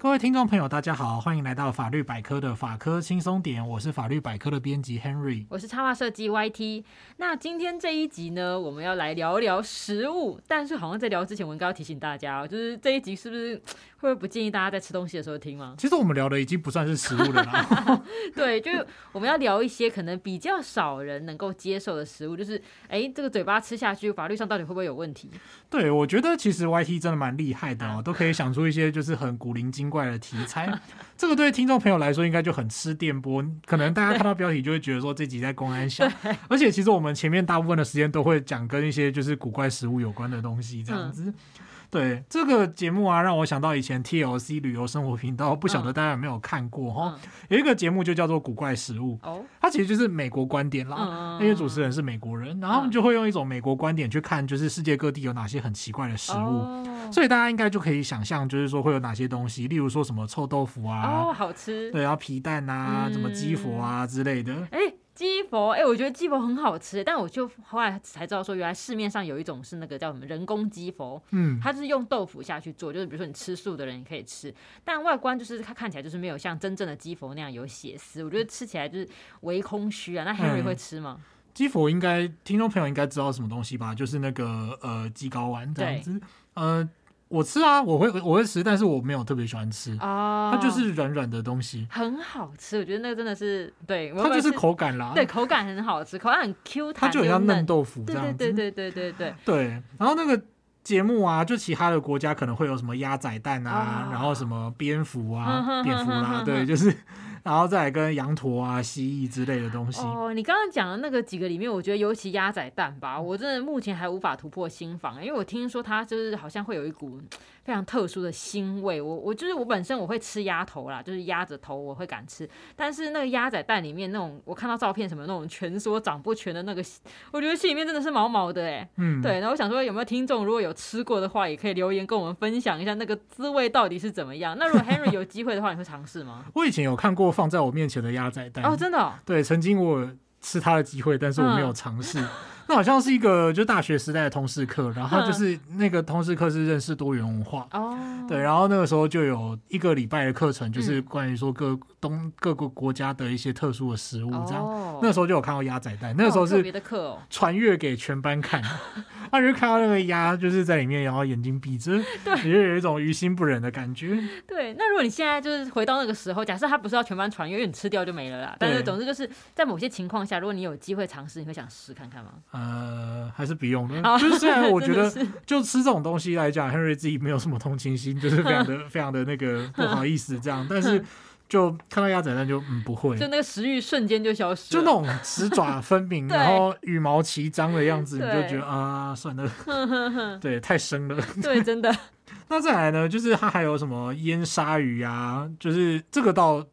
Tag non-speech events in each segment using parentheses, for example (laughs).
各位听众朋友，大家好，欢迎来到法律百科的法科轻松点，我是法律百科的编辑 Henry，我是插画设计 YT。那今天这一集呢，我们要来聊聊食物，但是好像在聊之前，我应该要提醒大家，就是这一集是不是会不会不建议大家在吃东西的时候听吗？其实我们聊的已经不算是食物了啦，(laughs) (laughs) 对，就是我们要聊一些可能比较少人能够接受的食物，就是哎、欸，这个嘴巴吃下去，法律上到底会不会有问题？对，我觉得其实 YT 真的蛮厉害的哦，都可以想出一些就是很古灵精怪的题材，(laughs) 这个对听众朋友来说应该就很吃电波。可能大家看到标题就会觉得说这集在公安小，而且其实我们前面大部分的时间都会讲跟一些就是古怪食物有关的东西，这样子。对这个节目啊，让我想到以前 TLC 旅游生活频道，不晓得大家有没有看过哈？有一个节目就叫做《古怪食物》，哦。它其实就是美国观点啦，因为主持人是美国人，然后他们就会用一种美国观点去看，就是世界各地有哪些很奇怪的食物，所以大家应该就可以想象，就是说会有哪些东西，例如说什么臭豆腐啊，哦，好吃，对，然后皮蛋啊，什么鸡佛啊之类的，哎。鸡佛，哎、欸，我觉得鸡佛很好吃，但我就后来才知道说，原来市面上有一种是那个叫什么人工鸡佛，嗯，它是用豆腐下去做，就是比如说你吃素的人也可以吃，但外观就是它看起来就是没有像真正的鸡佛那样有血丝，我觉得吃起来就是微空虚啊。那 Henry 会吃吗？鸡、嗯、佛应该听众朋友应该知道什么东西吧？就是那个呃鸡睾丸这样子，对呃。我吃啊，我会我会吃，但是我没有特别喜欢吃。啊，它就是软软的东西，很好吃。我觉得那个真的是对，它就是口感啦。对，口感很好吃，口感很 Q 弹，它就很像嫩豆腐这样子。对对对对对对对。对，然后那个节目啊，就其他的国家可能会有什么鸭仔蛋啊，哦、然后什么蝙蝠啊，蝙蝠啦，对，就是。然后再来跟羊驼啊、蜥蜴之类的东西。哦，你刚刚讲的那个几个里面，我觉得尤其鸭仔蛋吧，我真的目前还无法突破心防，因为我听说它就是好像会有一股非常特殊的腥味。我我就是我本身我会吃鸭头啦，就是鸭子头我会敢吃，但是那个鸭仔蛋里面那种，我看到照片什么那种蜷缩长不全的那个，我觉得心里面真的是毛毛的哎。嗯，对。然后我想说有没有听众如果有吃过的话，也可以留言跟我们分享一下那个滋味到底是怎么样。那如果 Henry 有机会的话，你会尝试吗？(laughs) 我以前有看过。放在我面前的鸭仔蛋哦，真的、哦，对，曾经我有吃它的机会，但是我没有尝试。嗯、那好像是一个就大学时代的通识课，然后就是那个通识课是认识多元文化哦，对，然后那个时候就有一个礼拜的课程，就是关于说各东各个国家的一些特殊的食物这样。哦、那个时候就有看到鸭仔蛋，那个时候是传阅给全班看。他就看到那个鸭就是在里面，然后眼睛闭着，(laughs) 对，也就有一种于心不忍的感觉。对，那如果你现在就是回到那个时候，假设他不是要全班传，因为你吃掉就没了啦。对但是总之就是在某些情况下，如果你有机会尝试，你会想试看看吗？呃，还是不用 (laughs) 的。就是虽然我觉得，(laughs) 就吃这种东西来讲，Henry 自己没有什么同情心，就是非常的、非常的那个不好意思这样，但是。就看到鸭仔蛋就嗯不会，就那个食欲瞬间就消失，就那种齿爪分明，(laughs) 然后羽毛齐张的样子，你就觉得啊算了，(laughs) 对，太生了，对，真的。(laughs) 那再来呢，就是它还有什么腌鲨鱼啊，就是这个到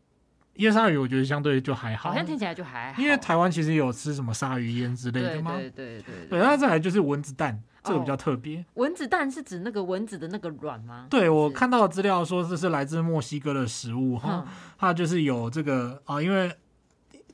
腌鲨鱼，我觉得相对就还好，好像听起来就还好，因为台湾其实有吃什么鲨鱼腌之类的吗？对对对对，对。那再来就是蚊子蛋。这个比较特别，哦，蚊子蛋是指那个蚊子的那个卵吗？对，我看到的资料说这是来自墨西哥的食物哈，嗯、它就是有这个啊，因为。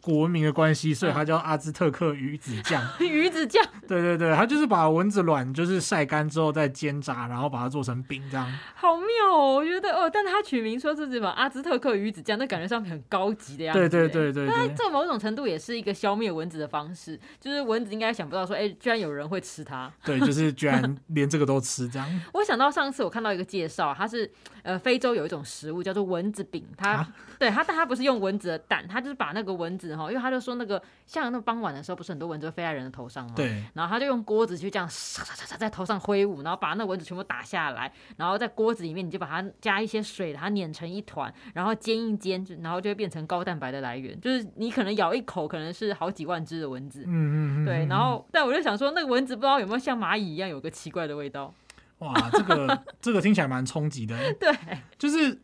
古文明的关系，所以它叫阿兹特克鱼子酱。(laughs) 鱼子酱，对对对，它就是把蚊子卵就是晒干之后再煎炸，然后把它做成饼这样。好妙哦，我觉得哦，但它取名说是什么阿兹特克鱼子酱，那感觉上面很高级的样子。对对对对，但这某种程度也是一个消灭蚊子的方式，就是蚊子应该想不到说，哎，居然有人会吃它。对，就是居然连这个都吃这样。(laughs) 我想到上次我看到一个介绍，它是呃非洲有一种食物叫做蚊子饼，它、啊、对它，但它不是用蚊子的蛋，它就是把那个蚊子哈，因为他就说那个。像那个傍晚的时候，不是很多蚊子会飞在人的头上吗？对。然后他就用锅子去这样在头上挥舞，然后把那蚊子全部打下来，然后在锅子里面你就把它加一些水，把它碾成一团，然后煎一煎，然后就会变成高蛋白的来源。就是你可能咬一口，可能是好几万只的蚊子。嗯嗯嗯。对。然后，但我就想说，那个蚊子不知道有没有像蚂蚁一样有个奇怪的味道？哇，这个这个听起来蛮冲击的。(laughs) 对。就是。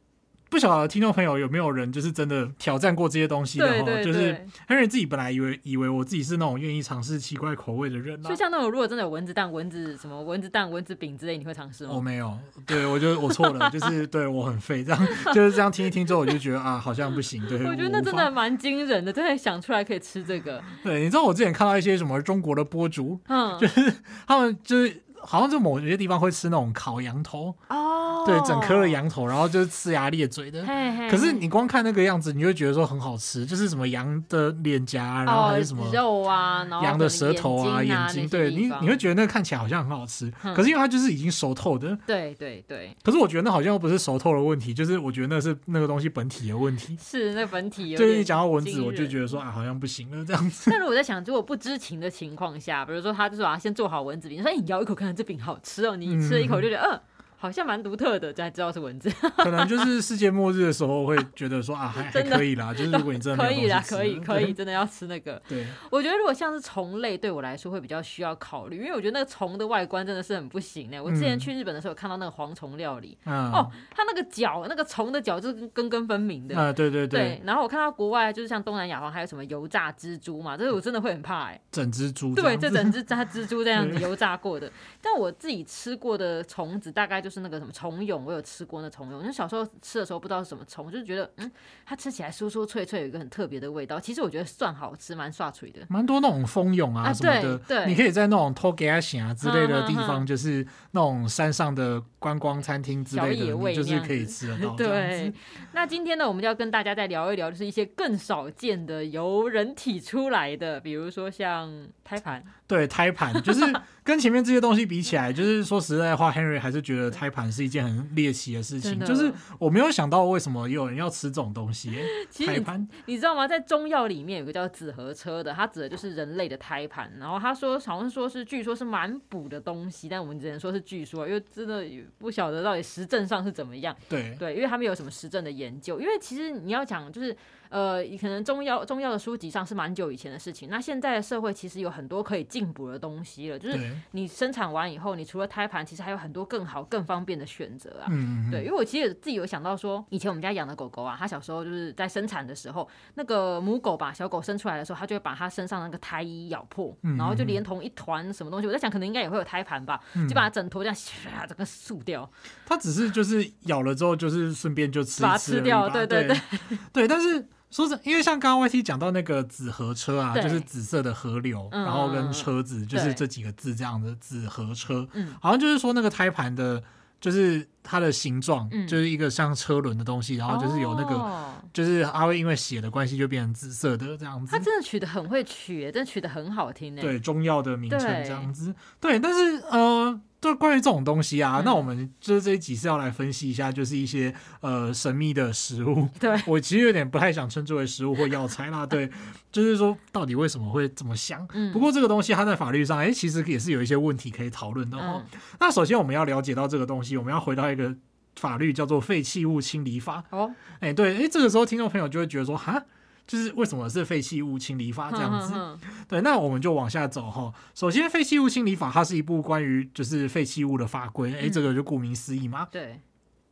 不晓得听众朋友有没有人就是真的挑战过这些东西的哈？就是 Henry 自己本来以为以为我自己是那种愿意尝试奇怪口味的人，就像那种如果真的有蚊子蛋、蚊子什么蚊子蛋、蚊子饼之类，你会尝试吗？我没有，对我觉得我错了，(laughs) 就是对我很废，这样 (laughs) 就是这样听一听之后，我就觉得啊，好像不行。对，我觉得那真的蛮惊人的，真的想出来可以吃这个。对，你知道我之前看到一些什么中国的播主，嗯，就是他们就是。好像就某些地方会吃那种烤羊头哦，对，整颗的羊头，然后就是呲牙咧嘴的。嘿嘿可是你光看那个样子，你就会觉得说很好吃，就是什么羊的脸颊，然后还是什么肉啊，羊的舌头啊、眼睛，对你你会觉得那个看起来好像很好吃，可是因为它就是已经熟透的。对对对。可是我觉得那好像又不是熟透的问题，就是我觉得那是那个东西本体的问题。是那本体。对，你讲到蚊子，我就觉得说啊，好像不行了这样子。但是我在想，如果不知情的情况下，比如说他就是把它先做好蚊子饼，说哎，你咬一口看看这饼好吃哦，你吃了一口就觉得嗯。好像蛮独特的，才知道是蚊子。可能就是世界末日的时候会觉得说啊，(laughs) 还还可以啦。就是如果你真的可以啦，可以可以，真的要吃那个。对，我觉得如果像是虫类，对我来说会比较需要考虑，因为我觉得那个虫的外观真的是很不行呢。我之前去日本的时候有看到那个蝗虫料理，哦，它那个脚，那个虫的脚就是根根分明的。啊，对对对。然后我看到国外就是像东南亚方还有什么油炸蜘蛛嘛，这个我真的会很怕哎。整只猪。对，这整只炸蜘蛛这样子 (laughs) 油炸过的。但我自己吃过的虫子大概就是那个什么虫。蛹我有吃过那虫蛹，因为小时候吃的时候不知道是什么虫，就是觉得嗯，它吃起来酥酥脆脆，有一个很特别的味道。其实我觉得算好吃，蛮刷嘴的。蛮多那种蜂蛹啊什么的，啊、对，对你可以在那种托给亚行啊之类的地方，就是那种山上的观光餐厅之类的，就是可以吃得到。对，(laughs) 那今天呢，我们就要跟大家再聊一聊，就是一些更少见的由人体出来的，比如说像胎盘。对，胎盘就是跟前面这些东西比起来，就是说实在话，Henry 还是觉得胎盘是一件很猎奇的事情。就是我没有想到为什么有人要吃这种东西。(laughs) 胎盘，你知道吗？在中药里面有个叫紫河车的，它指的就是人类的胎盘。然后他说，好像说是据说是蛮补的东西，但我们只能说是据说，因为真的不晓得到底实证上是怎么样。对对，因为他们有什么实证的研究。因为其实你要讲就是。呃，可能中药中药的书籍上是蛮久以前的事情。那现在的社会其实有很多可以进补的东西了，就是你生产完以后，你除了胎盘，其实还有很多更好、更方便的选择啊。嗯，对，因为我其实自己有想到说，以前我们家养的狗狗啊，它小时候就是在生产的时候，那个母狗把小狗生出来的时候，它就会把它身上那个胎衣咬破，然后就连同一团什么东西。我在想，可能应该也会有胎盘吧，就把它整坨这样唰整个竖掉。它只是就是咬了之后，就是顺便就吃，把它吃掉。对对对对，但是。说是因为像刚刚 YT 讲到那个紫河车啊，就是紫色的河流，然后跟车子就是这几个字这样的紫河车，好像就是说那个胎盘的，就是它的形状，就是一个像车轮的东西，然后就是有那个，就是它会因为血的关系就变成紫色的这样子。它真的取得很会取，真的取得很好听呢。对，中药的名称这样子，对，但是呃。就关于这种东西啊，嗯、那我们就是这一集是要来分析一下，就是一些呃神秘的食物。(laughs) 对，我其实有点不太想称之为食物或药材啦。对，(laughs) 就是说到底为什么会这么香？嗯、不过这个东西它在法律上，哎、欸，其实也是有一些问题可以讨论的哦。嗯、那首先我们要了解到这个东西，我们要回到一个法律叫做《废弃物清理法》。哦，哎、欸，对，哎、欸，这个时候听众朋友就会觉得说，哈。就是为什么是废弃物清理法这样子？对，那我们就往下走哈。首先，废弃物清理法它是一部关于就是废弃物的法规，哎、嗯，这个就顾名思义嘛。对。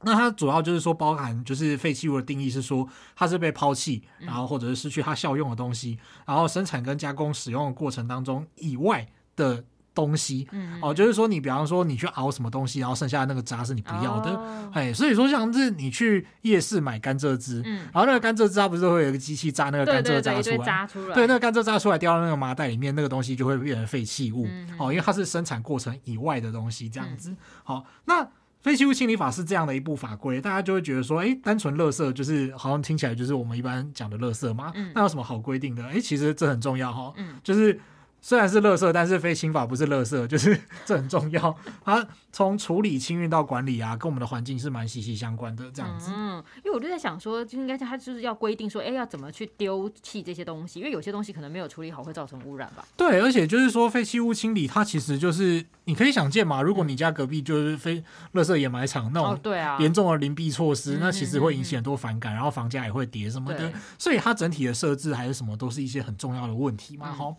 那它主要就是说包含就是废弃物的定义是说它是被抛弃，然后或者是失去它效用的东西，然后生产跟加工使用的过程当中以外的。东西，嗯、哦，就是说你比方说你去熬什么东西，然后剩下的那个渣是你不要的，哦、哎，所以说像是你去夜市买甘蔗汁，嗯、然后那个甘蔗汁它不是会有一个机器榨那个甘蔗渣出来，对，对，对，出来。对，那个甘蔗渣出来掉到那个麻袋里面，那个东西就会变成废弃物，嗯、哦，因为它是生产过程以外的东西，这样子。嗯、好，那废弃物清理法是这样的一部法规，大家就会觉得说，哎，单纯垃圾就是好像听起来就是我们一般讲的垃圾嘛，嗯、那有什么好规定的？哎，其实这很重要哈，嗯、就是。虽然是垃圾，但是非清法不是垃圾，就是 (laughs) 这很重要。它从处理、清运到管理啊，跟我们的环境是蛮息息相关的。这样子，嗯，因为我就在想说，就应该它就是要规定说，哎，要怎么去丢弃这些东西？因为有些东西可能没有处理好，会造成污染吧？对，而且就是说，废弃物清理它其实就是你可以想见嘛，如果你家隔壁就是非垃圾掩埋场那种，对啊，严重的邻避措施，那其实会引起很多反感，然后房价也会跌什么的。所以它整体的设置还是什么，都是一些很重要的问题嘛，哈。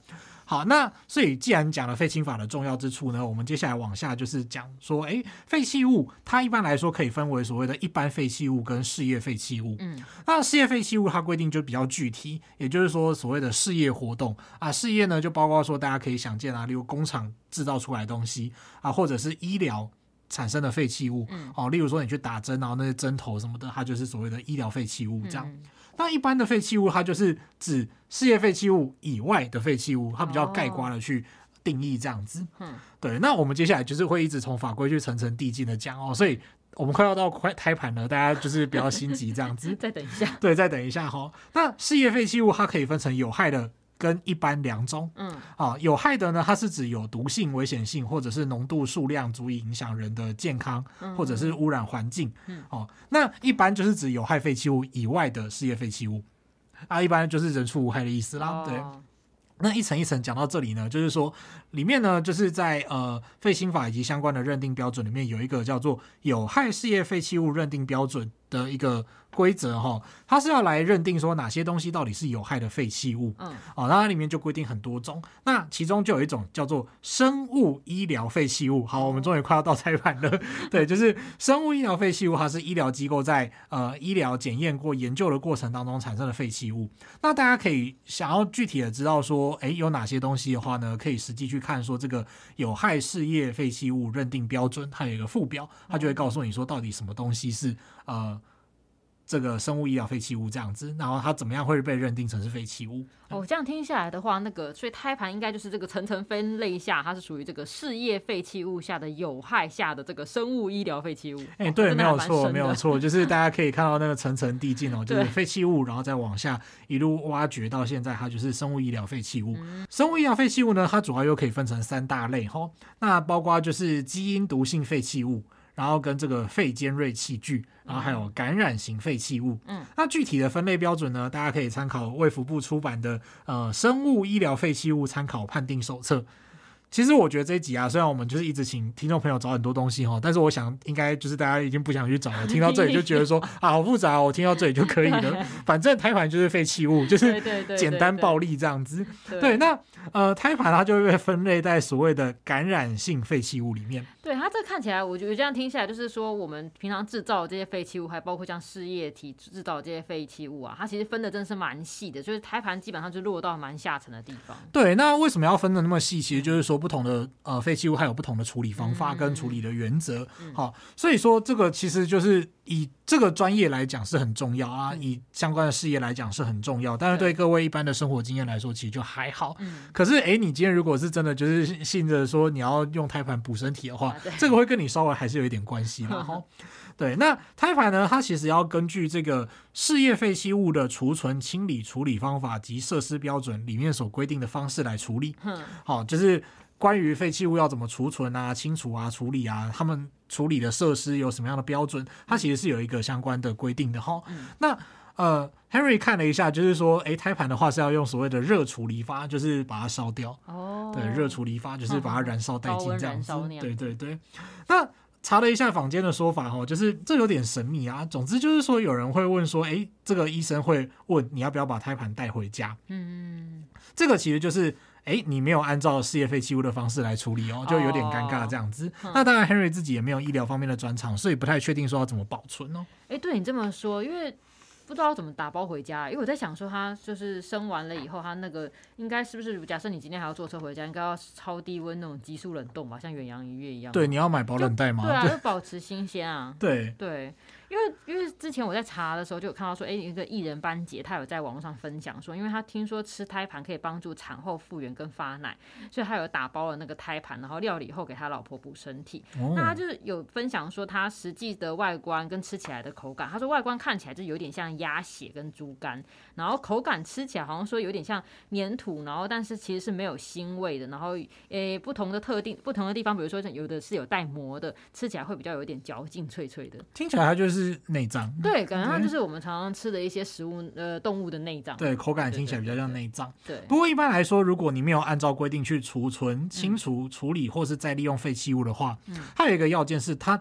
好，那所以既然讲了废清法的重要之处呢，我们接下来往下就是讲说，哎，废弃物它一般来说可以分为所谓的一般废弃物跟事业废弃物。嗯，那事业废弃物它规定就比较具体，也就是说所谓的事业活动啊，事业呢就包括说大家可以想见啊，例如工厂制造出来的东西啊，或者是医疗产生的废弃物，嗯，哦，例如说你去打针，然后那些针头什么的，它就是所谓的医疗废弃物这样。嗯那一般的废弃物，它就是指事业废弃物以外的废弃物，它比较概括的去定义这样子。嗯，对。那我们接下来就是会一直从法规去层层递进的讲哦，所以我们快要到快胎盘了，大家就是不要心急，这样子。(laughs) 再等一下。对，再等一下哈。那事业废弃物它可以分成有害的跟一般两种。嗯，啊，有害的呢，它是指有毒性、危险性，或者是浓度、数量足以影响人的健康，或者是污染环境。嗯，哦，那一般就是指有害废弃物以外的事业废弃物。啊，一般就是人畜无害的意思啦。对。那一层一层讲到这里呢，就是说里面呢，就是在呃废新法以及相关的认定标准里面，有一个叫做有害事业废弃物认定标准的一个。规则哈，它是要来认定说哪些东西到底是有害的废弃物，嗯，哦，那它里面就规定很多种，那其中就有一种叫做生物医疗废弃物。好，我们终于快要到裁判了，(laughs) 对，就是生物医疗废弃物，它是医疗机构在呃医疗检验过研究的过程当中产生的废弃物。那大家可以想要具体的知道说，哎，有哪些东西的话呢，可以实际去看说这个有害事业废弃物认定标准，它有一个附标，它就会告诉你说到底什么东西是呃。这个生物医疗废弃物这样子，然后它怎么样会被认定成是废弃物？哦，这样听下来的话，那个所以胎盘应该就是这个层层分类下，它是属于这个事业废弃物下的有害下的这个生物医疗废弃物。哎，对，没有错，没有错，就是大家可以看到那个层层递进哦，(laughs) 就是废弃物，然后再往下一路挖掘到现在，它就是生物医疗废弃物。嗯、生物医疗废弃物呢，它主要又可以分成三大类哈，那包括就是基因毒性废弃物。然后跟这个肺尖锐器具，然后还有感染型废弃物。嗯，那具体的分类标准呢，大家可以参考卫福部出版的呃《生物医疗废弃物参考判定手册》。其实我觉得这一集啊，虽然我们就是一直请听众朋友找很多东西哈，但是我想应该就是大家已经不想去找了。听到这里就觉得说 (laughs) 啊，好复杂哦，我听到这里就可以了。反正胎盘就是废弃物，就是简单暴力这样子。对，那呃，胎盘它就会被分类在所谓的感染性废弃物里面。对，它这看起来，我觉得这样听起来，就是说我们平常制造的这些废弃物，还包括像事业体制造的这些废弃物啊，它其实分的真的是蛮细的，就是胎盘基本上就落到蛮下层的地方。对，那为什么要分的那么细？其实就是说。不同的呃废弃物还有不同的处理方法跟处理的原则，好、所以说这个其实就是以这个专业来讲是很重要啊，以相关的事业来讲是很重要，但是对各位一般的生活经验来说，其实就还好。嗯、可是哎，你今天如果是真的就是信着说你要用胎盘补身体的话，啊、这个会跟你稍微还是有一点关系嘛 (laughs) 哈。对，那胎盘呢，它其实要根据这个事业废弃物的储存、清理、处理方法及设施标准里面所规定的方式来处理。嗯，好，就是。关于废弃物要怎么储存啊、清除啊、处理啊，他们处理的设施有什么样的标准？它其实是有一个相关的规定的哈。嗯、那呃，Henry 看了一下，就是说，诶，胎盘的话是要用所谓的热处理法，就是把它烧掉。哦。对，热处理法就是把它燃烧殆尽这样子。嗯、对对对。那查了一下坊间的说法哈，就是这有点神秘啊。总之就是说，有人会问说，诶，这个医生会问你要不要把胎盘带回家？嗯。这个其实就是。哎，你没有按照事业废弃物的方式来处理哦，就有点尴尬这样子。哦、那当然，Henry 自己也没有医疗方面的专长，所以不太确定说要怎么保存哦。哎，对你这么说，因为不知道怎么打包回家，因为我在想说，他就是生完了以后，他那个应该是不是？假设你今天还要坐车回家，应该要超低温那种急速冷冻吧，像远洋渔业一样。对，你要买保冷袋吗？对啊，就保持新鲜啊。对对。因为因为之前我在查的时候就有看到说，哎，一个艺人班杰他有在网络上分享说，因为他听说吃胎盘可以帮助产后复原跟发奶，所以他有打包了那个胎盘，然后料理后给他老婆补身体。哦、那他就是有分享说，他实际的外观跟吃起来的口感，他说外观看起来就有点像鸭血跟猪肝，然后口感吃起来好像说有点像粘土，然后但是其实是没有腥味的。然后诶，不同的特定不同的地方，比如说有的是有带膜的，吃起来会比较有一点嚼劲脆脆的。听起来它就是。是内脏，对，感觉它就是我们常常吃的一些食物，呃，动物的内脏。对，口感听起来比较像内脏。对，不过一般来说，如果你没有按照规定去储存、清除、处理或是再利用废弃物的话，嗯，它有一个要件是它。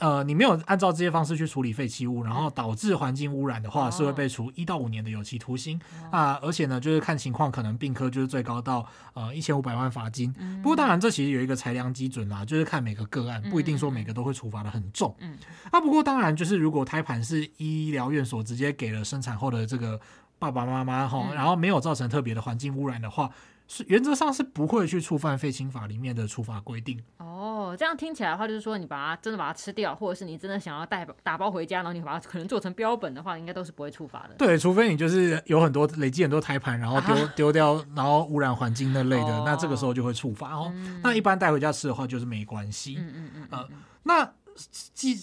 呃，你没有按照这些方式去处理废弃物，然后导致环境污染的话，是会被处一到五年的有期徒刑啊。而且呢，就是看情况，可能并科就是最高到呃一千五百万罚金。不过当然，这其实有一个裁量基准啦，就是看每个个案，不一定说每个都会处罚的很重。嗯。啊，不过当然，就是如果胎盘是医疗院所直接给了生产后的这个爸爸妈妈哈，然后没有造成特别的环境污染的话。是原则上是不会去触犯废青法里面的处罚规定。哦，这样听起来的话，就是说你把它真的把它吃掉，或者是你真的想要带打包回家，然后你把它可能做成标本的话，应该都是不会处罚的。对，除非你就是有很多累积很多胎盘，然后丢 (laughs) 丢、啊、掉，然后污染环境那类的，哦、那这个时候就会处罚哦。嗯、那一般带回家吃的话，就是没关系。嗯嗯嗯。呃，那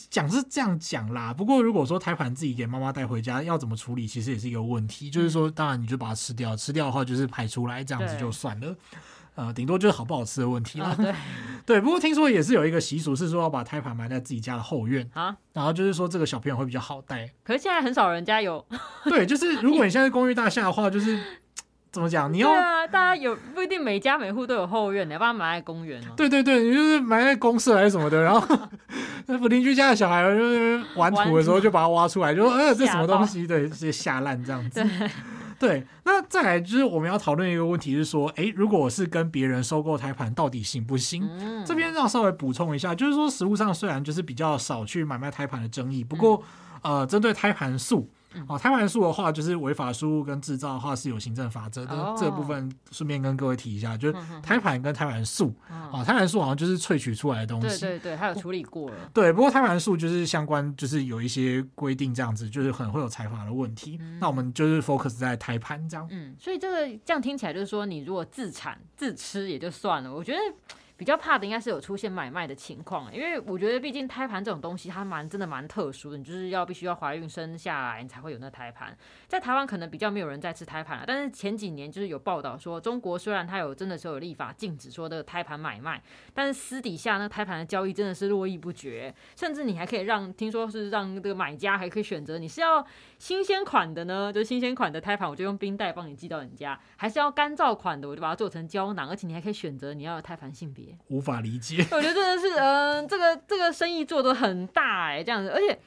讲是这样讲啦，不过如果说胎盘自己给妈妈带回家，要怎么处理，其实也是一个问题。就是说，当然你就把它吃掉，吃掉的话就是排出来，这样子就算了。呃，顶多就是好不好吃的问题了。(laughs) 对对，不过听说也是有一个习俗，是说要把胎盘埋在自己家的后院啊，然后就是说这个小朋友会比较好带。可是现在很少人家有。对，就是如果你现在公寓大厦的话，就是。怎么讲？你要对啊，大家有不一定每家每户都有后院，你要把它埋在公园哦。对对对，你就是埋在公社还是什么的，然后 (laughs) 那邻居家的小孩就是玩土的时候就把它挖出来，就说呃这什么东西？对，直接下烂这样子。对，那再来就是我们要讨论一个问题，是说，哎，如果我是跟别人收购胎盘，到底行不行？嗯、这边要稍微补充一下，就是说实物上虽然就是比较少去买卖胎盘的争议，不过、嗯、呃，针对胎盘数。哦，胎盘素的话，就是违法输入跟制造的话是有行政法则的。哦、这个部分顺便跟各位提一下，就是胎盘跟胎盘素。啊、嗯，胎盘素好像就是萃取出来的东西。对对对，还有处理过了。对，不过胎盘素就是相关，就是有一些规定，这样子就是可能会有裁罚的问题。嗯、那我们就是 focus 在胎盘这样。嗯，所以这个这样听起来就是说，你如果自产自吃也就算了。我觉得。比较怕的应该是有出现买卖的情况，因为我觉得毕竟胎盘这种东西它蛮真的蛮特殊的，你就是要必须要怀孕生下来你才会有那胎盘。在台湾可能比较没有人在吃胎盘了，但是前几年就是有报道说，中国虽然它有真的是有立法禁止说的胎盘买卖，但是私底下那胎盘的交易真的是络绎不绝，甚至你还可以让听说是让这个买家还可以选择你是要新鲜款的呢，就是新鲜款的胎盘我就用冰袋帮你寄到你家，还是要干燥款的我就把它做成胶囊，而且你还可以选择你要的胎盘性别。无法理解，(laughs) 我觉得真的是，嗯、呃，这个这个生意做得很大哎，这样子，而且，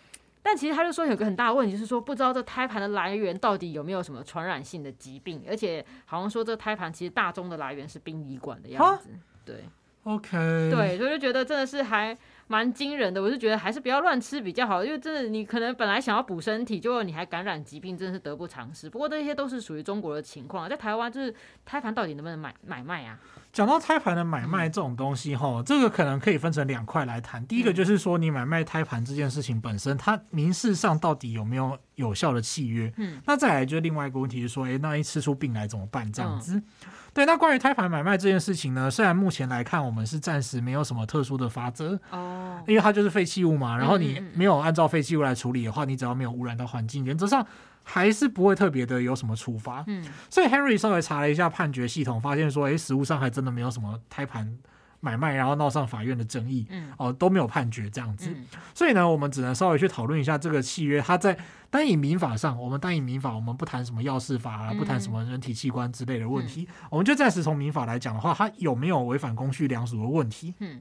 但其实他就说有个很大的问题，就是说不知道这胎盘的来源到底有没有什么传染性的疾病，而且好像说这胎盘其实大宗的来源是殡仪馆的样子，对，OK，对，所以就觉得真的是还蛮惊人的，我是觉得还是不要乱吃比较好，因为真的你可能本来想要补身体，结果你还感染疾病，真的是得不偿失。不过这些都是属于中国的情况，在台湾就是胎盘到底能不能买买卖啊？讲到胎盘的买卖这种东西，哈、嗯，这个可能可以分成两块来谈。第一个就是说，你买卖胎盘这件事情本身，它民事上到底有没有有效的契约？嗯，那再来就是另外一个问题，是说，诶，那一吃出病来怎么办？这样子。嗯、对，那关于胎盘买卖这件事情呢，虽然目前来看，我们是暂时没有什么特殊的法则哦，因为它就是废弃物嘛。然后你没有按照废弃物来处理的话，你只要没有污染到环境，原则上。还是不会特别的有什么处罚，嗯，所以 Henry 稍微查了一下判决系统，发现说，哎，实务上还真的没有什么胎盘买卖然后闹上法院的争议，嗯，哦，都没有判决这样子，嗯、所以呢，我们只能稍微去讨论一下这个契约，它在单以民法上，我们单以民法，我们不谈什么药事法啊，不谈什么人体器官之类的问题，嗯、我们就暂时从民法来讲的话，它有没有违反公序良俗的问题？嗯。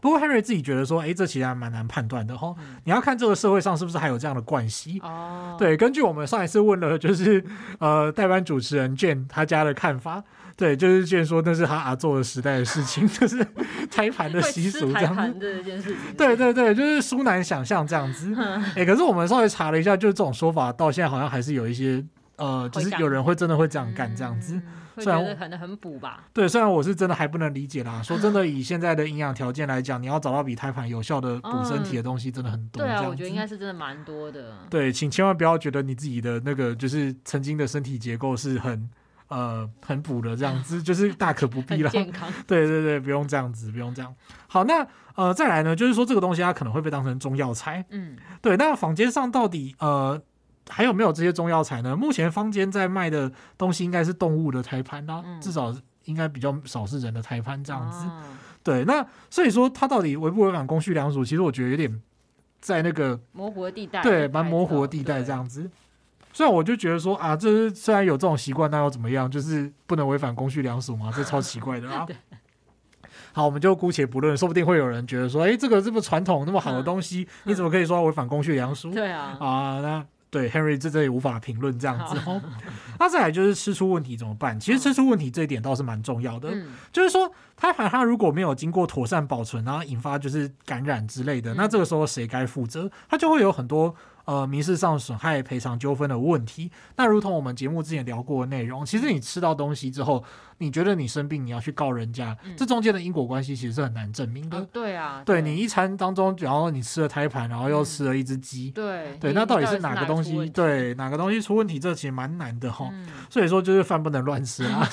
不过 Henry 自己觉得说，哎，这其实还蛮难判断的哈。嗯、你要看这个社会上是不是还有这样的关系。哦。对，根据我们上一次问了，就是呃代班主持人 Jane 他家的看法，对，就是 Jane 说那是他阿做的时代的事情，(laughs) 就是胎盘的习俗这样子。这件事情。对对对，就是殊难想象这样子。哎、(laughs) 嗯，可是我们稍微查了一下，就是这种说法到现在好像还是有一些呃，就是有人会真的会这样干这样子。嗯虽然可能很补吧，对，虽然我是真的还不能理解啦。说真的，以现在的营养条件来讲，你要找到比胎盘有效的补身体的东西，真的很多。对啊，我觉得应该是真的蛮多的。对，请千万不要觉得你自己的那个就是曾经的身体结构是很呃很补的这样子，就是 (laughs) 大可不必了。健康。对对对，不用这样子，不用这样。好，那呃再来呢，就是说这个东西它可能会被当成中药材。嗯，对。那坊间上到底呃。还有没有这些中药材呢？目前坊间在卖的东西应该是动物的胎盘啦，嗯、至少应该比较少是人的胎盘这样子。哦、对，那所以说它到底违不违反公序良俗？其实我觉得有点在那个模糊的地带，对，蛮模糊的地带这样子。虽然我就觉得说啊，这是虽然有这种习惯，那又怎么样？就是不能违反公序良俗嘛？这超奇怪的啊！(laughs) 好，我们就姑且不论，说不定会有人觉得说，哎，这个这么传统那么好的东西，嗯、你怎么可以说违反公序良俗？对啊，啊那。对，Henry 这这也无法评论这样子哦。(laughs) 那再来就是吃出问题怎么办？其实吃出问题这一点倒是蛮重要的，嗯、就是说胎盘它如果没有经过妥善保存，然后引发就是感染之类的，嗯、那这个时候谁该负责？它就会有很多。呃，民事上损害赔偿纠纷的问题，那如同我们节目之前聊过的内容，其实你吃到东西之后，你觉得你生病，你要去告人家，嗯、这中间的因果关系其实是很难证明的。哦、对啊，对，对你一餐当中，然后你吃了胎盘，然后又吃了一只鸡，嗯、对对，那到底是哪个东西？对，哪个东西出问题？这其实蛮难的哈。嗯、所以说就是饭不能乱吃啊，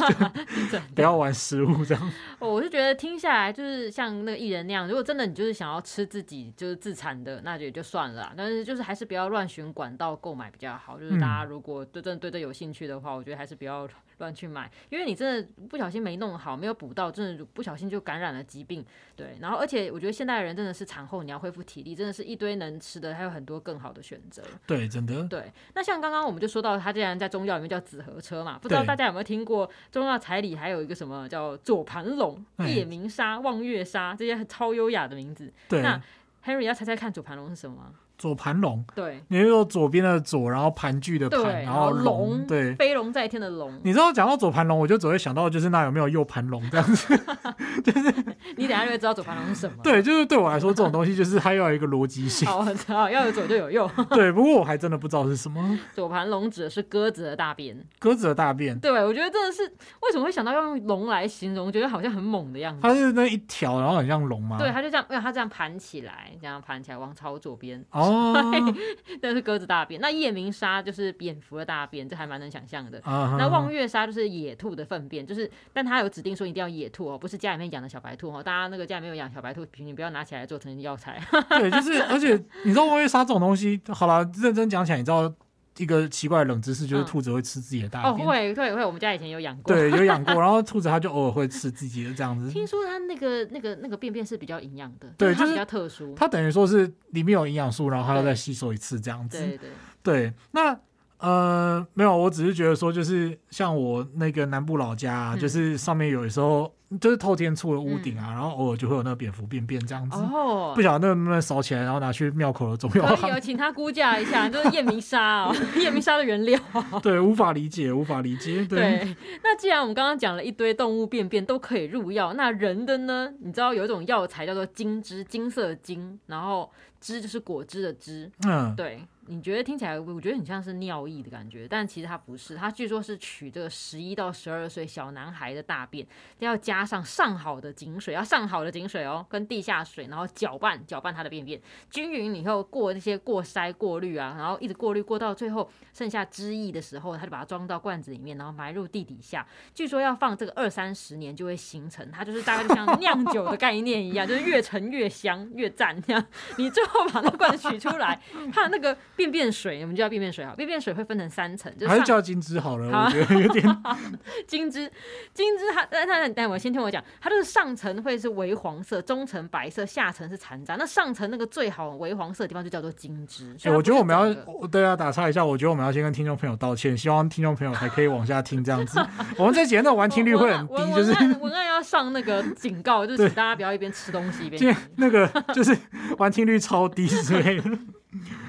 (laughs) 不要玩食物这样。我我是觉得听下来就是像那个艺人那样，如果真的你就是想要吃自己就是自产的，那就也就算了。但是就是还是不要乱寻管道购买比较好。就是大家如果对真的对这有兴趣的话，我觉得还是不要。乱去买，因为你真的不小心没弄好，没有补到，真的不小心就感染了疾病。对，然后而且我觉得现代人真的是产后你要恢复体力，真的是一堆能吃的，还有很多更好的选择。对，真的。对，那像刚刚我们就说到，它竟然在中药里面叫紫河车嘛，不知道大家有没有听过中药材里还有一个什么叫左盘龙、夜明砂、望月砂这些超优雅的名字。对，那 Henry 要猜猜看左盘龙是什么吗？左盘龙，对，你是说左边的左，然后盘踞的盘，然后龙，对，飞龙在天的龙。你知道讲到左盘龙，我就只会想到就是那有没有右盘龙这样子，(laughs) 就是你等下就会知道左盘龙是什么。对，就是对我来说这种东西就是它要有一个逻辑性。好，(laughs) 好，要有左就有右。(laughs) 对，不过我还真的不知道是什么。左盘龙指的是鸽子的大便。鸽子的大便。对，我觉得真的是为什么会想到要用龙来形容，觉得好像很猛的样子。它是那一条，然后很像龙吗？对，它就这样，因为它这样盘起来，这样盘起来往朝左边。哦。(laughs) 那是鸽子大便，那夜明砂就是蝙蝠的大便，这还蛮能想象的。Uh-huh. 那望月砂就是野兔的粪便，就是，但它有指定说一定要野兔哦，不是家里面养的小白兔哦。大家那个家里面有养小白兔，请你不要拿起来做成药材。(laughs) 对，就是，而且你知道望月砂这种东西，好了，认真讲起来，你知道。一个奇怪的冷知识就是兔子会吃自己的大便。嗯、哦，会会会，我们家以前有养过。对，有养过，(laughs) 然后兔子它就偶尔会吃自己的这样子。听说它那个那个那个便便是比较营养的，对，就是它比较特殊。它等于说是里面有营养素，然后它要再吸收一次这样子。对对对，对。那呃，没有，我只是觉得说，就是像我那个南部老家、啊嗯，就是上面有的时候。就是透天厝的屋顶啊、嗯，然后偶尔就会有那个蝙蝠便便这样子，哦、不晓得能不能扫起来，然后拿去庙口的中药行，可以请他估价一下，就是夜明砂哦，夜明砂的原料。(laughs) 对，无法理解，无法理解。对，对那既然我们刚刚讲了一堆动物便便都可以入药，那人的呢？你知道有一种药材叫做金枝，金色的金，然后枝就是果汁的汁。嗯，对。你觉得听起来，我觉得很像是尿液的感觉，但其实它不是，它据说是取这个十一到十二岁小男孩的大便，要加上上好的井水，要上好的井水哦，跟地下水，然后搅拌搅拌它的便便均匀以后，过那些过筛过滤啊，然后一直过滤过到最后剩下汁液的时候，他就把它装到罐子里面，然后埋入地底下。据说要放这个二三十年就会形成，它就是大概就像酿酒的概念一样，就是越陈越香越赞这样。你最后把那罐子取出来，它那个。便便水，我们就叫便便水好。便便水会分成三层，就是、还是叫金枝好了。好我觉得有点 (laughs) 金枝，金枝它，但但但我先听我讲，它就是上层会是微黄色，中层白色，下层是残渣。那上层那个最好微黄色的地方就叫做金枝。哎、欸，我觉得我们要对啊，打岔一下，我觉得我们要先跟听众朋友道歉，希望听众朋友还可以往下听这样子。(laughs) 我们这节目的完听率会很低，就是文案要上那个警告，就是 (laughs) 请大家不要一边吃东西一边那个就是完听率超低之类的。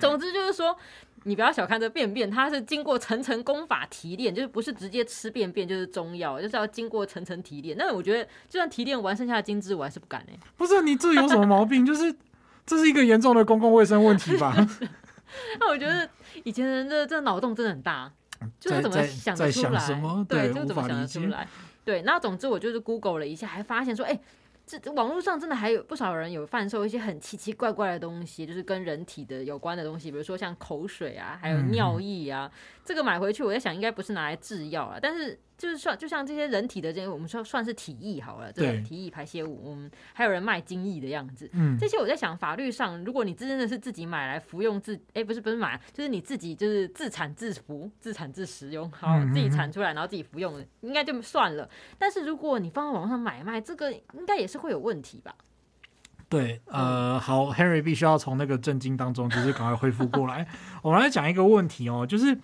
总之就是说，你不要小看这便便，它是经过层层功法提炼，就是不是直接吃便便就是中药，就是要经过层层提炼。那我觉得，就算提炼完剩下的精汁，我还是不敢哎、欸。不是你这有什么毛病？就是 (laughs) 这是一个严重的公共卫生问题吧？(laughs) 那我觉得以前人的这脑洞真的很大，就是怎么想得出来？对，就怎么想得出来？对，那总之我就是 Google 了一下，还发现说，哎、欸。这网络上真的还有不少人有贩售一些很奇奇怪怪的东西，就是跟人体的有关的东西，比如说像口水啊，还有尿液啊。嗯、这个买回去，我在想应该不是拿来制药啊，但是。就是算，就像这些人体的这些，我们说算是体液好了，对，体液排泄物，我们还有人卖精液的样子。嗯，这些我在想，法律上，如果你真的是自己买来服用自，哎、欸，不是不是买，就是你自己就是自产自服、自产自食用，好，自己产出来然后自己服用，应该就算了。但是如果你放在网上买卖，这个应该也是会有问题吧？对，呃，好，Henry 必须要从那个震惊当中就是赶快恢复过来。(laughs) 我们来讲一个问题哦，就是。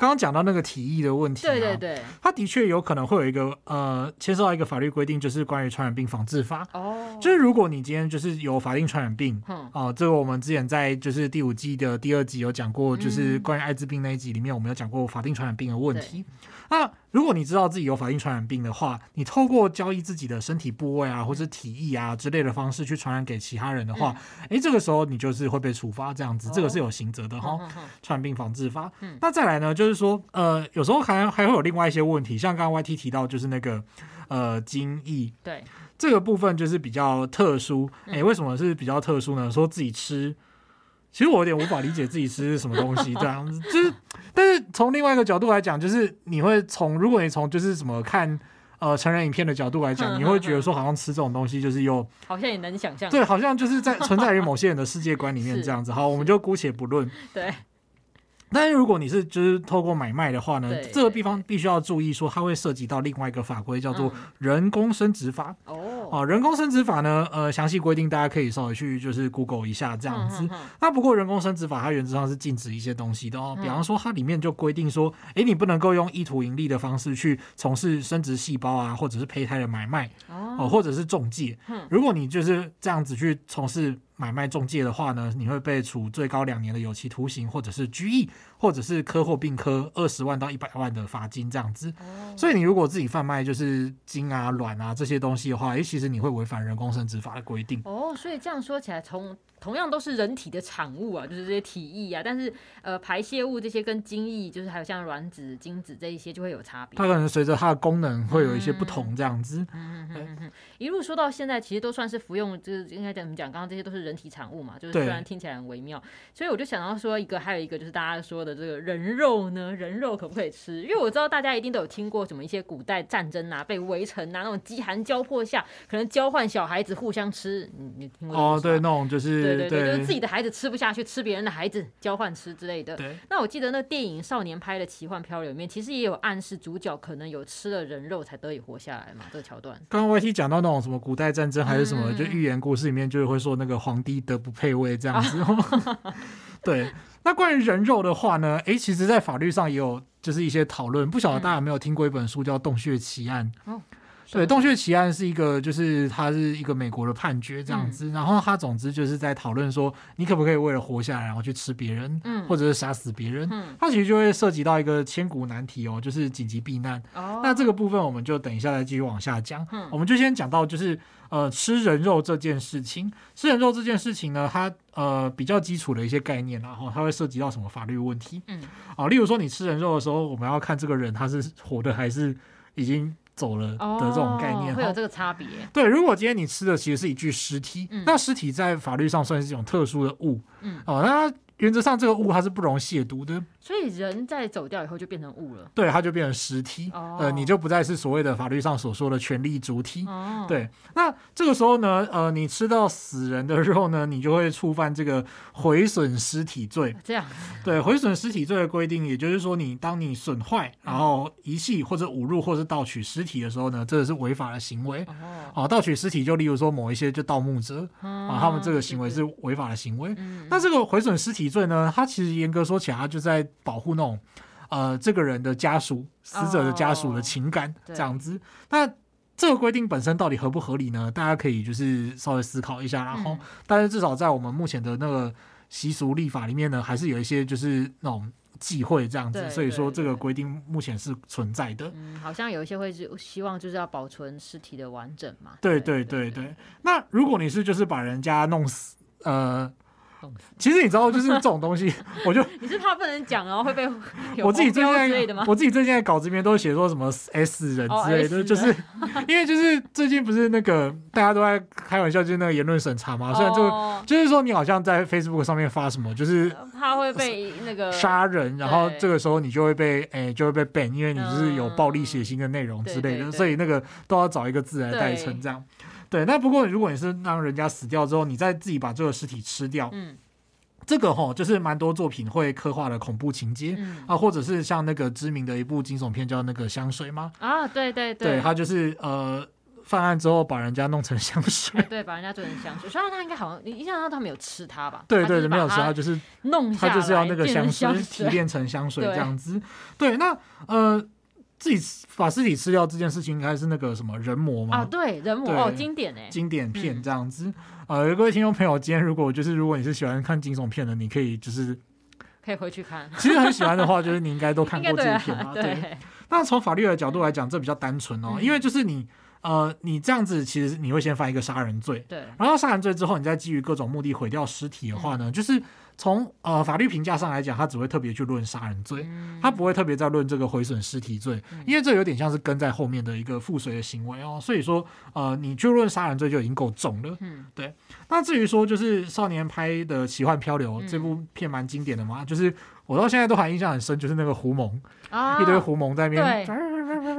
刚刚讲到那个体液的问题，对对对，它的确有可能会有一个呃，牵涉到一个法律规定，就是关于传染病防治法。哦，就是如果你今天就是有法定传染病，哦、呃，这个我们之前在就是第五季的第二集有讲过，就是关于艾滋病那一集里面，我们有讲过法定传染病的问题。那如果你知道自己有法定传染病的话，你透过交易自己的身体部位啊，或者体液啊之类的方式去传染给其他人的话，哎、嗯，这个时候你就是会被处罚，这样子，哦、这个是有刑责的哈。传染病防治法。嗯。那再来呢，就是说，呃，有时候还还会有另外一些问题，像刚刚 YT 提到，就是那个呃精液。对。这个部分就是比较特殊。哎，为什么是比较特殊呢？说自己吃。其实我有点无法理解自己吃什么东西这样子，(laughs) 就是，但是从另外一个角度来讲，就是你会从，如果你从就是什么看，呃成人影片的角度来讲，你会觉得说好像吃这种东西就是又好像也能想象，对，好像就是在存在于某些人的世界观里面 (laughs) 这样子。好，我们就姑且不论。对。但是如果你是就是透过买卖的话呢，这个地方必须要注意说，它会涉及到另外一个法规，叫做人工生殖法。哦、嗯，啊，人工生殖法呢，呃，详细规定大家可以稍微去就是 Google 一下这样子。嗯嗯嗯、那不过人工生殖法它原则上是禁止一些东西的哦，嗯、比方说它里面就规定说，哎，你不能够用意图盈利的方式去从事生殖细胞啊，或者是胚胎的买卖哦、呃，或者是中介。嗯、如果你就是这样子去从事。买卖中介的话呢，你会被处最高两年的有期徒刑，或者是拘役，或者是科或并科二十万到一百万的罚金这样子。哦、所以你如果自己贩卖就是精啊、卵啊这些东西的话，诶，其实你会违反人工生殖法的规定。哦，所以这样说起来，从同样都是人体的产物啊，就是这些体液啊，但是呃排泄物这些跟精液，就是还有像卵子、精子这一些就会有差别。它可能随着它的功能会有一些不同这样子。嗯嗯嗯嗯。一路说到现在，其实都算是服用，就是应该怎么讲？刚刚这些都是人体产物嘛，就是虽然听起来很微妙，所以我就想到说一个，还有一个就是大家说的这个人肉呢，(laughs) 人肉可不可以吃？因为我知道大家一定都有听过什么一些古代战争啊，被围城啊，那种饥寒交迫下，可能交换小孩子互相吃。你你听过哦？对，那种就是。对对对，就是自己的孩子吃不下去，吃别人的孩子交换吃之类的。对。那我记得那电影《少年拍的奇幻漂流》里面，其实也有暗示主角可能有吃了人肉才得以活下来嘛，这个桥段。刚刚 YT 讲到那种什么古代战争还是什么，嗯、就寓言故事里面就会说那个皇帝德不配位这样子。啊、(laughs) 对。那关于人肉的话呢？诶，其实，在法律上也有就是一些讨论。不晓得大家有没有听过一本书叫《洞穴奇案》？哦。对，洞穴奇案是一个，就是它是一个美国的判决这样子，嗯、然后它总之就是在讨论说，你可不可以为了活下来，然后去吃别人，嗯、或者是杀死别人，嗯、它其实就会涉及到一个千古难题哦，就是紧急避难。哦、那这个部分我们就等一下再继续往下讲，嗯、我们就先讲到就是呃吃人肉这件事情，吃人肉这件事情呢，它呃比较基础的一些概念，然后它会涉及到什么法律问题？嗯，啊，例如说你吃人肉的时候，我们要看这个人他是活的还是已经。走了的这种概念，哦、会有这个差别。对，如果今天你吃的其实是一具尸体，嗯、那尸体在法律上算是一种特殊的物，嗯，哦，那原则上这个物它是不容亵渎的。所以人在走掉以后就变成物了，对，它就变成尸体，哦、呃，你就不再是所谓的法律上所说的权利主体，哦、对。那这个时候呢，呃，你吃到死人的肉呢，你就会触犯这个毁损尸体罪。这样，(laughs) 对，毁损尸体罪的规定，也就是说，你当你损坏、然后遗弃或者侮辱或是盗取尸体的时候呢，这个是违法的行为。哦，盗取尸体就例如说某一些就盗墓者啊，哦、他们这个行为是违法的行为。嗯、那这个毁损尸体罪呢，它其实严格说起来，它就在保护那种，呃，这个人的家属、死者的家属的情感这样子。Oh, 那这个规定本身到底合不合理呢？大家可以就是稍微思考一下。然后，嗯、但是至少在我们目前的那个习俗立法里面呢，还是有一些就是那种忌讳这样子。所以说，这个规定目前是存在的。嗯，好像有一些会是希望就是要保存尸体的完整嘛。对对对对。那如果你是就是把人家弄死，呃。其实你知道，就是这种东西，(laughs) 我就你是怕不能讲，然后会被我自己最近在我自己最近在稿子里面都写说什么 S 人之类的，就是 (laughs) 因为就是最近不是那个大家都在开玩笑，就是那个言论审查嘛。虽然就就是说你好像在 Facebook 上面发什么，就是他会被那个杀人，然后这个时候你就会被哎就会被 ban，因为你就是有暴力血腥的内容之类的，所以那个都要找一个字来代称这样。对，那不过如果你是让人家死掉之后，你再自己把这个尸体吃掉，嗯，这个吼就是蛮多作品会刻画的恐怖情节，嗯、啊，或者是像那个知名的一部惊悚片叫那个香水吗？啊，对对对，对他就是呃犯案之后把人家弄成香水，对，把人家做成香水。虽然他应该好像你印象中他没有吃它吧？对对对，没有吃他，就是弄他就是要那个香水提炼成香水这样子。对，对，那呃。自己把尸体吃掉这件事情，应该是那个什么人魔吗？啊，对，人魔哦，经典哎，经典片这样子。嗯、呃，各位听众朋友，今天如果就是如果你是喜欢看惊悚片的，你可以就是可以回去看。其实很喜欢的话，就是你应该都看过这一片啊。对，(laughs) 对。那从法律的角度来讲，这比较单纯哦，嗯、因为就是你呃，你这样子其实你会先犯一个杀人罪，对。然后杀人罪之后，你再基于各种目的毁掉尸体的话呢，嗯、就是。从呃法律评价上来讲，他只会特别去论杀人罪，他不会特别在论这个毁损尸体罪，因为这有点像是跟在后面的一个附随的行为哦。所以说，呃，你就论杀人罪就已经够重了。嗯，对。那至于说就是少年拍的奇幻漂流这部片蛮经典的嘛，就是我到现在都还印象很深，就是那个狐獴，啊、一堆狐獴在那边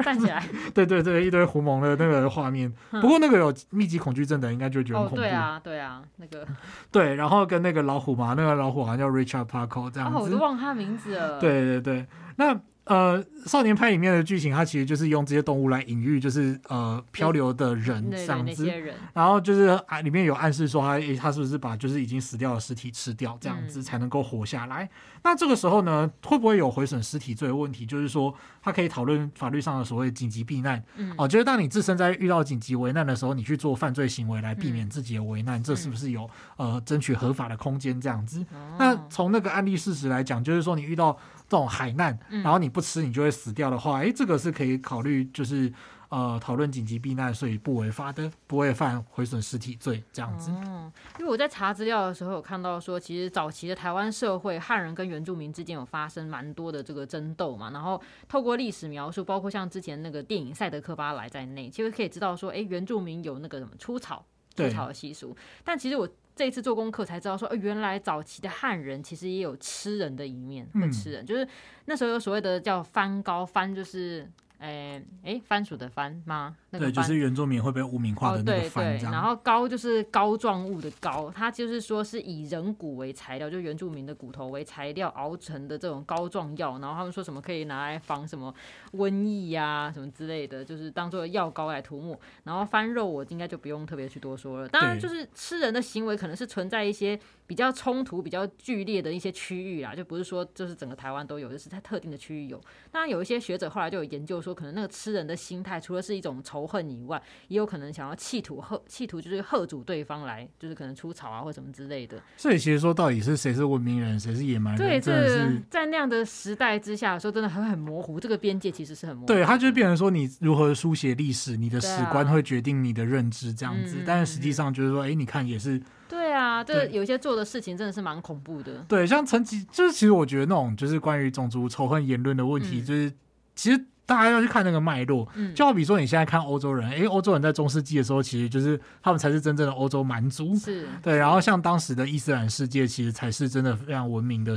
站起来，(laughs) 对对对，一堆狐獴的那个画面。不过那个有密集恐惧症的应该就觉得很恐怖。哦、对啊，对啊，那个 (laughs) 对，然后跟那个老虎嘛，那个老虎好像叫 Richard Parker 这样子，哦、我都忘他名字了。对对对，那。呃，少年派里面的剧情，它其实就是用这些动物来隐喻，就是呃漂流的人这样子。然后就是啊，里面有暗示说他，他他是不是把就是已经死掉的尸体吃掉，这样子才能够活下来？嗯、那这个时候呢，会不会有毁损尸体罪的问题？就是说，他可以讨论法律上的所谓紧急避难。嗯，哦，就是当你自身在遇到紧急危难的时候，你去做犯罪行为来避免自己的危难，嗯、这是不是有呃争取合法的空间？这样子？嗯、那从那个案例事实来讲，就是说你遇到。这种海难，然后你不吃，你就会死掉的话，哎、嗯，这个是可以考虑，就是呃，讨论紧急避难，所以不违法的，不会犯毁损尸体罪这样子。嗯，因为我在查资料的时候有看到说，其实早期的台湾社会，汉人跟原住民之间有发生蛮多的这个争斗嘛，然后透过历史描述，包括像之前那个电影《赛德克巴莱》在内，其实可以知道说，哎，原住民有那个什么出草、出草的习俗，但其实我。这一次做功课才知道说，呃，原来早期的汉人其实也有吃人的一面，会吃人，嗯、就是那时候有所谓的叫翻高翻就是。诶诶，番薯的番吗？那个、对，就是原住民会被污名化的那个番、哦、对对，然后膏就是膏状物的膏，它就是说是以人骨为材料，就原住民的骨头为材料熬成的这种膏状药。然后他们说什么可以拿来防什么瘟疫呀、啊，什么之类的，就是当做药膏来涂抹。然后番肉我应该就不用特别去多说了。当然，就是吃人的行为可能是存在一些比较冲突、比较剧烈的一些区域啊，就不是说就是整个台湾都有，就是在特定的区域有。当然，有一些学者后来就有研究说。可能那个吃人的心态，除了是一种仇恨以外，也有可能想要企图吓，企图就是吓阻对方来，就是可能出草啊或什么之类的。所以其实说到底是谁是文明人，谁是野蛮人？对，这是在那样的时代之下，说真的很很模糊，这个边界其实是很模糊。对，它就变成说你如何书写历史，你的史观会决定你的认知这样子。啊、但是实际上就是说，哎、欸，你看也是。对啊，这有些做的事情真的是蛮恐怖的。对，像陈吉就是其实我觉得那种就是关于种族仇恨言论的问题，嗯、就是其实。大家要去看那个脉络，嗯，就好比说你现在看欧洲人，诶，欧洲人在中世纪的时候，其实就是他们才是真正的欧洲蛮族，是对。然后像当时的伊斯兰世界，其实才是真的非常文明的、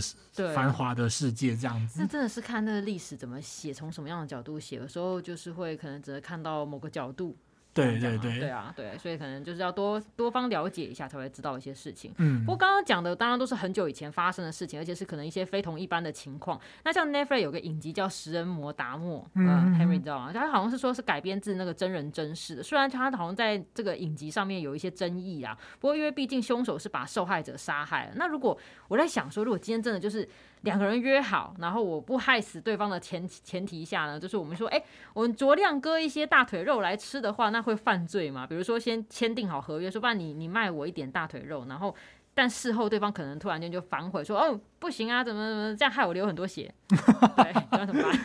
繁华的世界这样子。那真的是看那个历史怎么写，从什么样的角度写，有时候就是会可能只能看到某个角度。对对对，对啊，对，所以可能就是要多多方了解一下，才会知道一些事情。嗯，不过刚刚讲的当然都是很久以前发生的事情，而且是可能一些非同一般的情况。那像 Netflix 有个影集叫《食人魔达莫》，嗯，嗯，Henry 你知道吗？他好像是说是改编自那个真人真事的，虽然他好像在这个影集上面有一些争议啊，不过因为毕竟凶手是把受害者杀害了。那如果我在想说，如果今天真的就是。两个人约好，然后我不害死对方的前前提下呢，就是我们说，哎，我们酌量割一些大腿肉来吃的话，那会犯罪吗？比如说，先签订好合约，说不然你你卖我一点大腿肉，然后但事后对方可能突然间就反悔说，哦，不行啊，怎么怎么这样害我流很多血，(laughs) 对，那怎么办？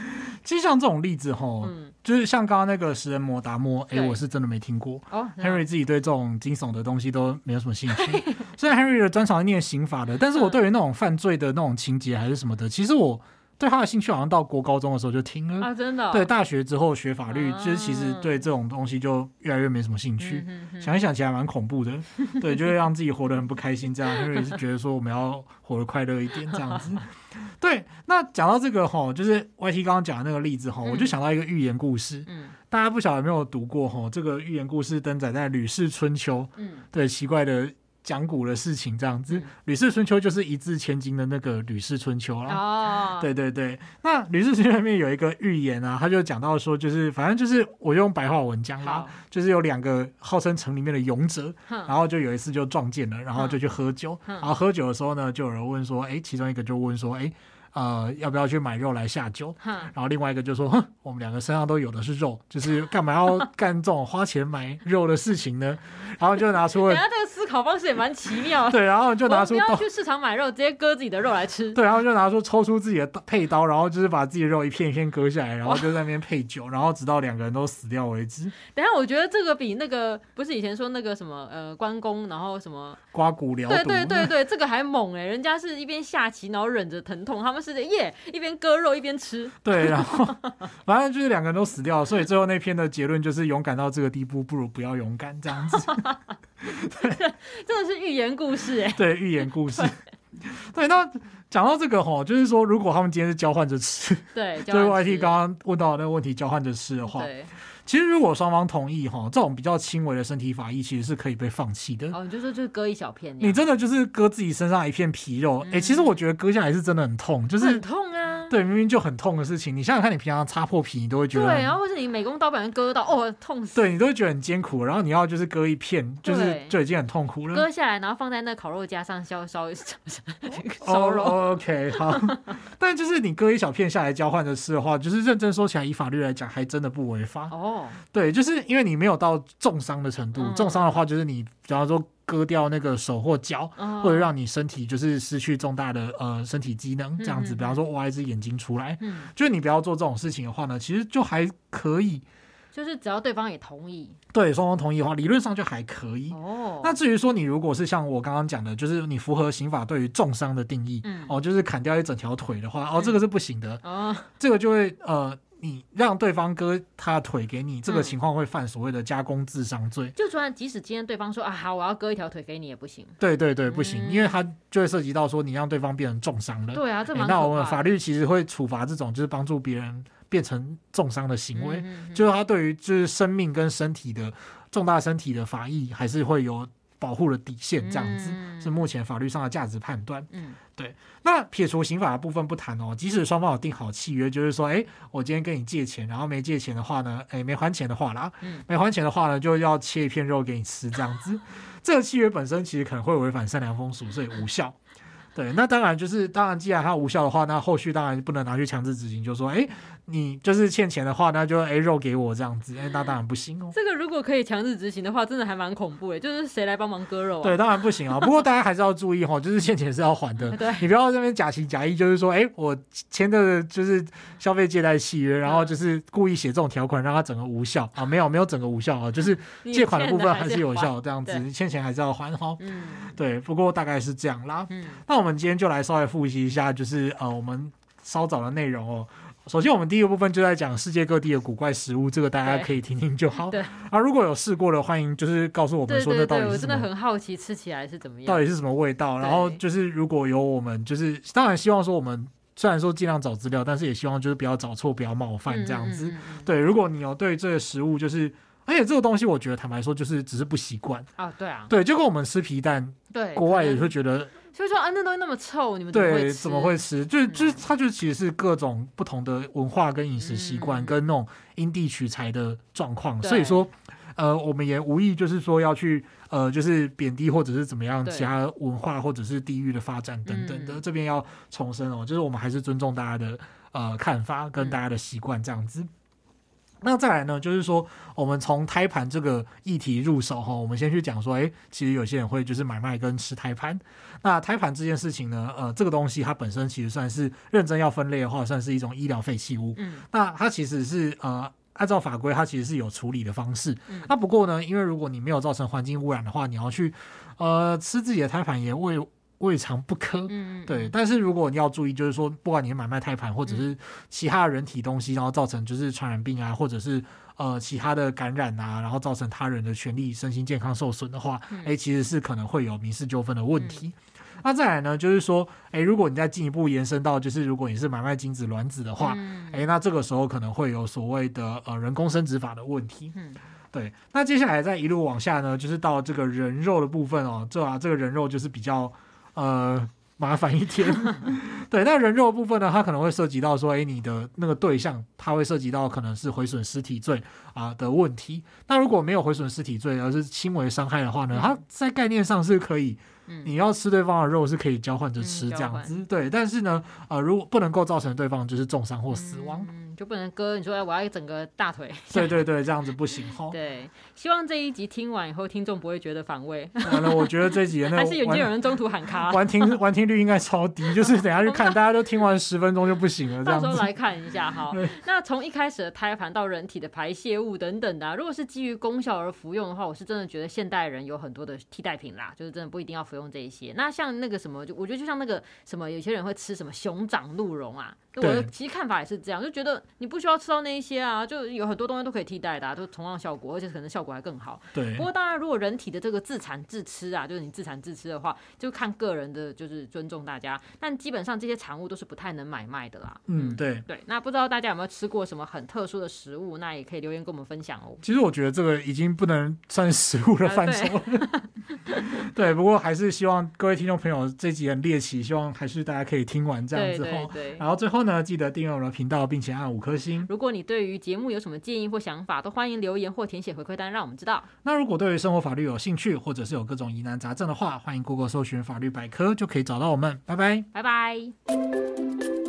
其实像这种例子吼，嗯、就是像刚刚那个食人魔达摩，哎对，我是真的没听过。哦、Henry 自己对这种惊悚的东西都没有什么兴趣。(laughs) 虽然 Henry 的专长是念刑法的，但是我对于那种犯罪的那种情节还是什么的，嗯、其实我对他的兴趣好像到国高中的时候就停了啊，真的、哦。对，大学之后学法律，其实、啊、其实对这种东西就越来越没什么兴趣。嗯、哼哼想一想起来蛮恐怖的，(laughs) 对，就会让自己活得很不开心。这样 Henry 是觉得说我们要活得快乐一点，这样子。(laughs) 对，那讲到这个哈，就是 YT 刚刚讲的那个例子哈，嗯、我就想到一个寓言故事。嗯，大家不晓得有没有读过哈？这个寓言故事登载在《吕氏春秋》。嗯，对，奇怪的讲古的事情这样子，嗯《吕氏春秋》就是一字千金的那个《吕氏春秋》啦。哦，对对对。那《吕氏春秋》里面有一个寓言啊，他就讲到说，就是反正就是我用白话文讲啦，就是有两个号称城里面的勇者，然后就有一次就撞见了，然后就去喝酒，然后喝酒的时候呢，就有人问说，哎，其中一个就问说，哎。呃，要不要去买肉来下酒？然后另外一个就说：“哼，我们两个身上都有的是肉，就是干嘛要 (laughs) 干这种花钱买肉的事情呢？”然后就拿出了，他这个思考方式也蛮奇妙。(laughs) 对，然后就拿出刀，不要去市场买肉，直接割自己的肉来吃。(laughs) 对，然后就拿出抽出自己的配刀，然后就是把自己的肉一片一片割下来，然后就在那边配酒，然后直到两个人都死掉为止。等下，我觉得这个比那个不是以前说那个什么呃关公，然后什么刮骨疗毒，对对对对，这个还猛哎、欸！人家是一边下棋，然后忍着疼痛，他们是 (laughs) 耶。一边割肉一边吃，对，然后反正就是两个人都死掉了，所以最后那篇的结论就是勇敢到这个地步，不如不要勇敢这样子。对，真的是寓言故事哎，(laughs) 对，寓言故事。对，那讲到这个哈，就是说，如果他们今天是交换着吃，对，(laughs) 就是 YT 刚刚问到的那个问题，交换着吃的话，对，其实如果双方同意哈，这种比较轻微的身体法益其实是可以被放弃的。哦，你就说就是割一小片，你真的就是割自己身上一片皮肉，哎、嗯欸，其实我觉得割下来是真的很痛，就是很痛啊。对，明明就很痛的事情，你想想看，你平常擦破皮，你都会觉得对，然后或是你美工刀把人割到，哦，痛死。对，你都会觉得很艰苦，然后你要就是割一片，就是就已经很痛苦了。割下来，然后放在那烤肉架上烧 (laughs) 烧烧肉。Oh, OK，好。(laughs) 但就是你割一小片下来交换着吃的话，就是认真说起来，以法律来讲，还真的不违法。哦，对，就是因为你没有到重伤的程度，重伤的话就是你，比方说。割掉那个手或脚，或者让你身体就是失去重大的呃身体机能，这样子，比方说挖一只眼睛出来，嗯，就是你不要做这种事情的话呢，其实就还可以，就是只要对方也同意，对，双方同意的话，理论上就还可以。哦，那至于说你如果是像我刚刚讲的，就是你符合刑法对于重伤的定义，嗯，哦，就是砍掉一整条腿的话，哦，这个是不行的，哦，这个就会呃。你让对方割他的腿给你，这个情况会犯所谓的加工致伤罪。就算即使今天对方说啊好，我要割一条腿给你也不行。对对对，不行，嗯、因为他就会涉及到说你让对方变成重伤了。对啊，这蛮、欸、那我们法律其实会处罚这种就是帮助别人变成重伤的行为，嗯嗯、就是他对于就是生命跟身体的重大身体的法益还是会有保护的底线，这样子、嗯、是目前法律上的价值判断。嗯。对，那撇除刑法的部分不谈哦，即使双方有订好契约，就是说，哎，我今天跟你借钱，然后没借钱的话呢，哎，没还钱的话啦，嗯，没还钱的话呢，就要切一片肉给你吃，这样子，这个契约本身其实可能会违反善良风俗，所以无效。对，那当然就是，当然既然它无效的话，那后续当然不能拿去强制执行，就说，哎。你就是欠钱的话，那就 A 肉给我这样子，哎，那当然不行哦。这个如果可以强制执行的话，真的还蛮恐怖诶。就是谁来帮忙割肉啊？对，当然不行啊。不过大家还是要注意哈，就是欠钱是要还的。(laughs) 对，你不要这边假情假意，就是说，哎，我签的就是消费借贷契约，然后就是故意写这种条款，让它整个无效啊。没有，没有整个无效啊，就是 (laughs) 借款的部分还是有效，这样子，欠钱还是要还哈。嗯，对。不过大概是这样啦。嗯，那我们今天就来稍微复习一下，就是呃，我们稍早的内容哦。首先，我们第一个部分就在讲世界各地的古怪食物，这个大家可以听听就好。对，啊，如果有试过的，欢迎就是告诉我们说，那到底是什么？我真的很好奇吃起来是怎么样，到底是什么味道？然后就是如果有我们，就是当然希望说我们虽然说尽量找资料，但是也希望就是不要找错，不要冒犯这样子。嗯嗯嗯，对，如果你有对这个食物就是，而且这个东西我觉得坦白说就是只是不习惯啊，对啊，对，就跟我们吃皮蛋，对，国外也会觉得。所以说啊，那东西那么臭，你们对怎么会吃？就就是它就其实是各种不同的文化跟饮食习惯，跟那种因地取材的状况。所以说，呃，我们也无意就是说要去呃，就是贬低或者是怎么样其他文化或者是地域的发展等等的。这边要重申哦，就是我们还是尊重大家的呃看法跟大家的习惯这样子。那再来呢，就是说，我们从胎盘这个议题入手哈，我们先去讲说，诶，其实有些人会就是买卖跟吃胎盘。那胎盘这件事情呢，呃，这个东西它本身其实算是认真要分类的话，算是一种医疗废弃物。嗯，那它其实是呃，按照法规，它其实是有处理的方式。嗯，那不过呢，因为如果你没有造成环境污染的话，你要去呃吃自己的胎盘也未未尝不可。嗯，对。但是如果你要注意，就是说，不管你买卖胎盘或者是其他人体东西，然后造成就是传染病啊，或者是呃其他的感染啊，然后造成他人的权利、身心健康受损的话，诶，其实是可能会有民事纠纷的问题。那再来呢，就是说，诶，如果你再进一步延伸到，就是如果你是买卖精子卵子的话，嗯、诶，那这个时候可能会有所谓的呃人工生殖法的问题。嗯，对。那接下来再一路往下呢，就是到这个人肉的部分哦，这啊这个人肉就是比较呃麻烦一点。(laughs) 对，那人肉部分呢，它可能会涉及到说，诶，你的那个对象，它会涉及到可能是毁损尸体罪啊的问题。那如果没有毁损尸体罪，而是轻微伤害的话呢，它在概念上是可以。你要吃对方的肉是可以交换着吃这样子，嗯、对，但是呢，呃，如果不能够造成对方就是重伤或死亡。嗯就不能割？你说哎，我要一整个大腿？(laughs) 对对对，这样子不行哈。(laughs) 对，希望这一集听完以后，听众不会觉得反胃。完了，我觉得这一集那 (laughs) 还是已经有人中途喊卡，完听完听率应该超低，就是等下去看，大家都听完十分钟就不行了。到时候来看一下哈。那从一开始的胎盘到人体的排泄物等等的，如果是基于功效而服用的话，我是真的觉得现代人有很多的替代品啦，就是真的不一定要服用这一些。那像那个什么，就我觉得就像那个什么，有些人会吃什么熊掌鹿茸啊，我的其实看法也是这样，就觉得你不需要吃到那一些啊，就有很多东西都可以替代的，啊，都同样效果，而且可能效果还更好。对。不过当然，如果人体的这个自产自吃啊，就是你自产自吃的话，就看个人的，就是尊重大家。但基本上这些产物都是不太能买卖的啦。嗯，对对。那不知道大家有没有吃过什么很特殊的食物？那也可以留言跟我们分享哦。其实我觉得这个已经不能算食物的范畴。啊、对，对，不过还是希望各位听众朋友这集很猎奇，希望还是大家可以听完这样子后，对对对，然后最后呢，记得订阅我们的频道，并且按五颗星。如果你对于节目有什么建议或想法，都欢迎留言或填写回馈单，让我们知道。那如果对于生活法律有兴趣，或者是有各种疑难杂症的话，欢迎 Google 搜寻法律百科，就可以找到我们。拜拜，拜拜。